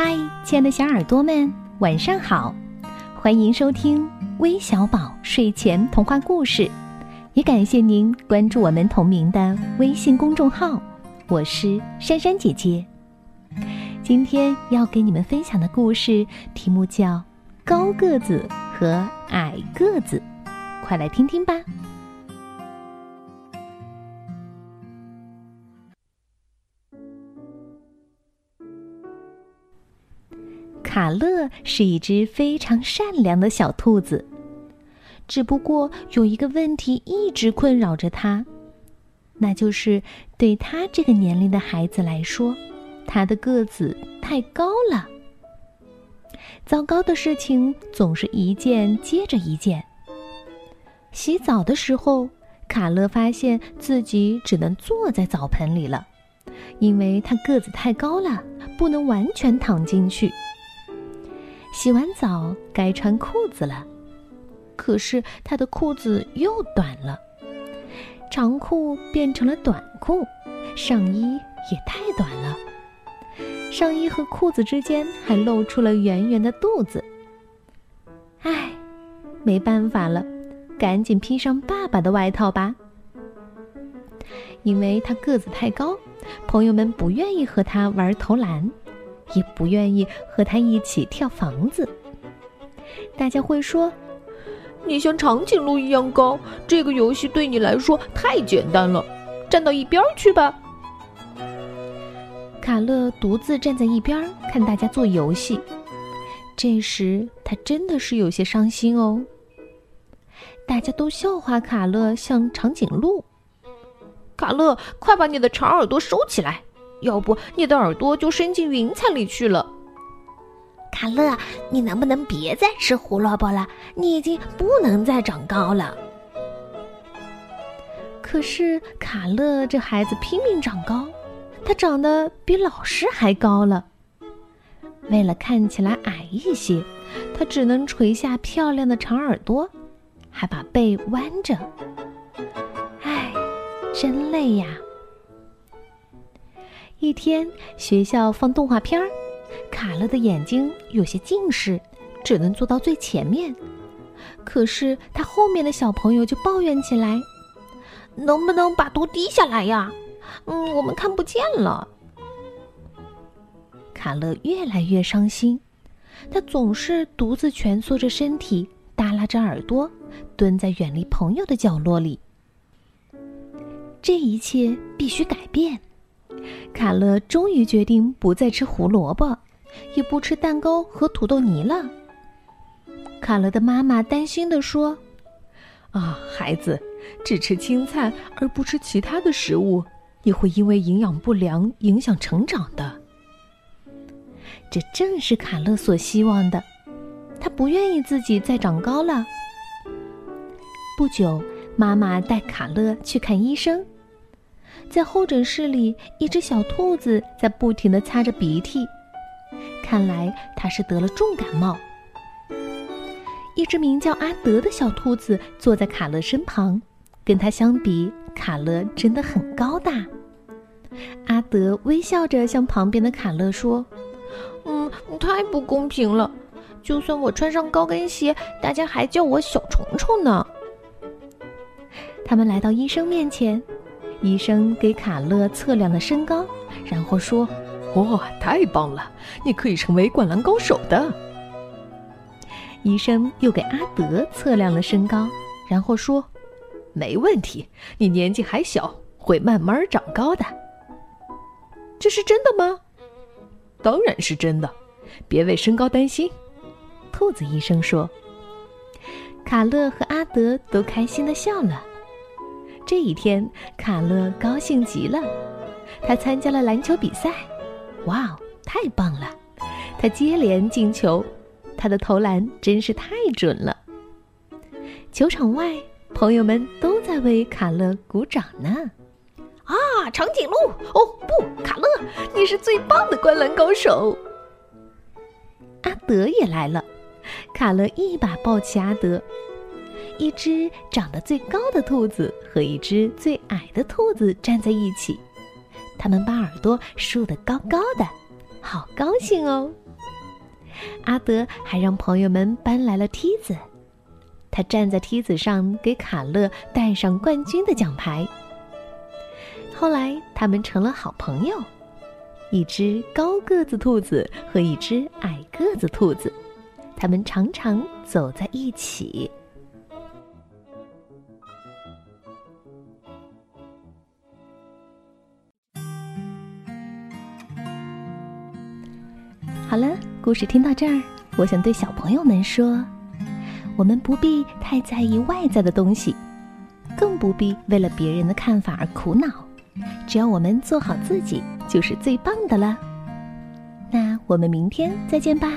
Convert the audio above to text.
嗨，亲爱的小耳朵们，晚上好！欢迎收听微小宝睡前童话故事，也感谢您关注我们同名的微信公众号。我是珊珊姐姐。今天要给你们分享的故事题目叫《高个子和矮个子》，快来听听吧。卡乐是一只非常善良的小兔子，只不过有一个问题一直困扰着他，那就是对他这个年龄的孩子来说，他的个子太高了。糟糕的事情总是一件接着一件。洗澡的时候，卡乐发现自己只能坐在澡盆里了，因为他个子太高了，不能完全躺进去。洗完澡该穿裤子了，可是他的裤子又短了，长裤变成了短裤，上衣也太短了，上衣和裤子之间还露出了圆圆的肚子。唉，没办法了，赶紧披上爸爸的外套吧。因为他个子太高，朋友们不愿意和他玩投篮。也不愿意和他一起跳房子。大家会说：“你像长颈鹿一样高，这个游戏对你来说太简单了，站到一边去吧。”卡乐独自站在一边看大家做游戏，这时他真的是有些伤心哦。大家都笑话卡乐像长颈鹿。卡乐，快把你的长耳朵收起来！要不你的耳朵就伸进云彩里去了。卡乐，你能不能别再吃胡萝卜了？你已经不能再长高了。可是卡乐这孩子拼命长高，他长得比老师还高了。为了看起来矮一些，他只能垂下漂亮的长耳朵，还把背弯着。唉，真累呀。一天，学校放动画片儿，卡乐的眼睛有些近视，只能坐到最前面。可是他后面的小朋友就抱怨起来：“能不能把头低下来呀？嗯，我们看不见了。”卡乐越来越伤心，他总是独自蜷缩着身体，耷拉着耳朵，蹲在远离朋友的角落里。这一切必须改变。卡乐终于决定不再吃胡萝卜，也不吃蛋糕和土豆泥了。卡乐的妈妈担心地说：“啊，孩子，只吃青菜而不吃其他的食物，你会因为营养不良影响成长的。”这正是卡乐所希望的，他不愿意自己再长高了。不久，妈妈带卡乐去看医生。在候诊室里，一只小兔子在不停地擦着鼻涕，看来它是得了重感冒。一只名叫阿德的小兔子坐在卡乐身旁，跟它相比，卡乐真的很高大。阿德微笑着向旁边的卡乐说：“嗯，太不公平了！就算我穿上高跟鞋，大家还叫我小虫虫呢。”他们来到医生面前。医生给卡勒测量了身高，然后说：“哇，太棒了！你可以成为灌篮高手的。”医生又给阿德测量了身高，然后说：“没问题，你年纪还小，会慢慢长高的。”这是真的吗？当然是真的，别为身高担心。”兔子医生说。卡勒和阿德都开心的笑了。这一天，卡勒高兴极了。他参加了篮球比赛，哇哦，太棒了！他接连进球，他的投篮真是太准了。球场外，朋友们都在为卡勒鼓掌呢。啊，长颈鹿！哦，不，卡勒，你是最棒的灌篮高手。阿德也来了，卡勒一把抱起阿德。一只长得最高的兔子和一只最矮的兔子站在一起，他们把耳朵竖得高高的，好高兴哦！阿德还让朋友们搬来了梯子，他站在梯子上给卡乐戴上冠军的奖牌。后来，他们成了好朋友，一只高个子兔子和一只矮个子兔子，他们常常走在一起。好了，故事听到这儿，我想对小朋友们说：我们不必太在意外在的东西，更不必为了别人的看法而苦恼。只要我们做好自己，就是最棒的了。那我们明天再见吧。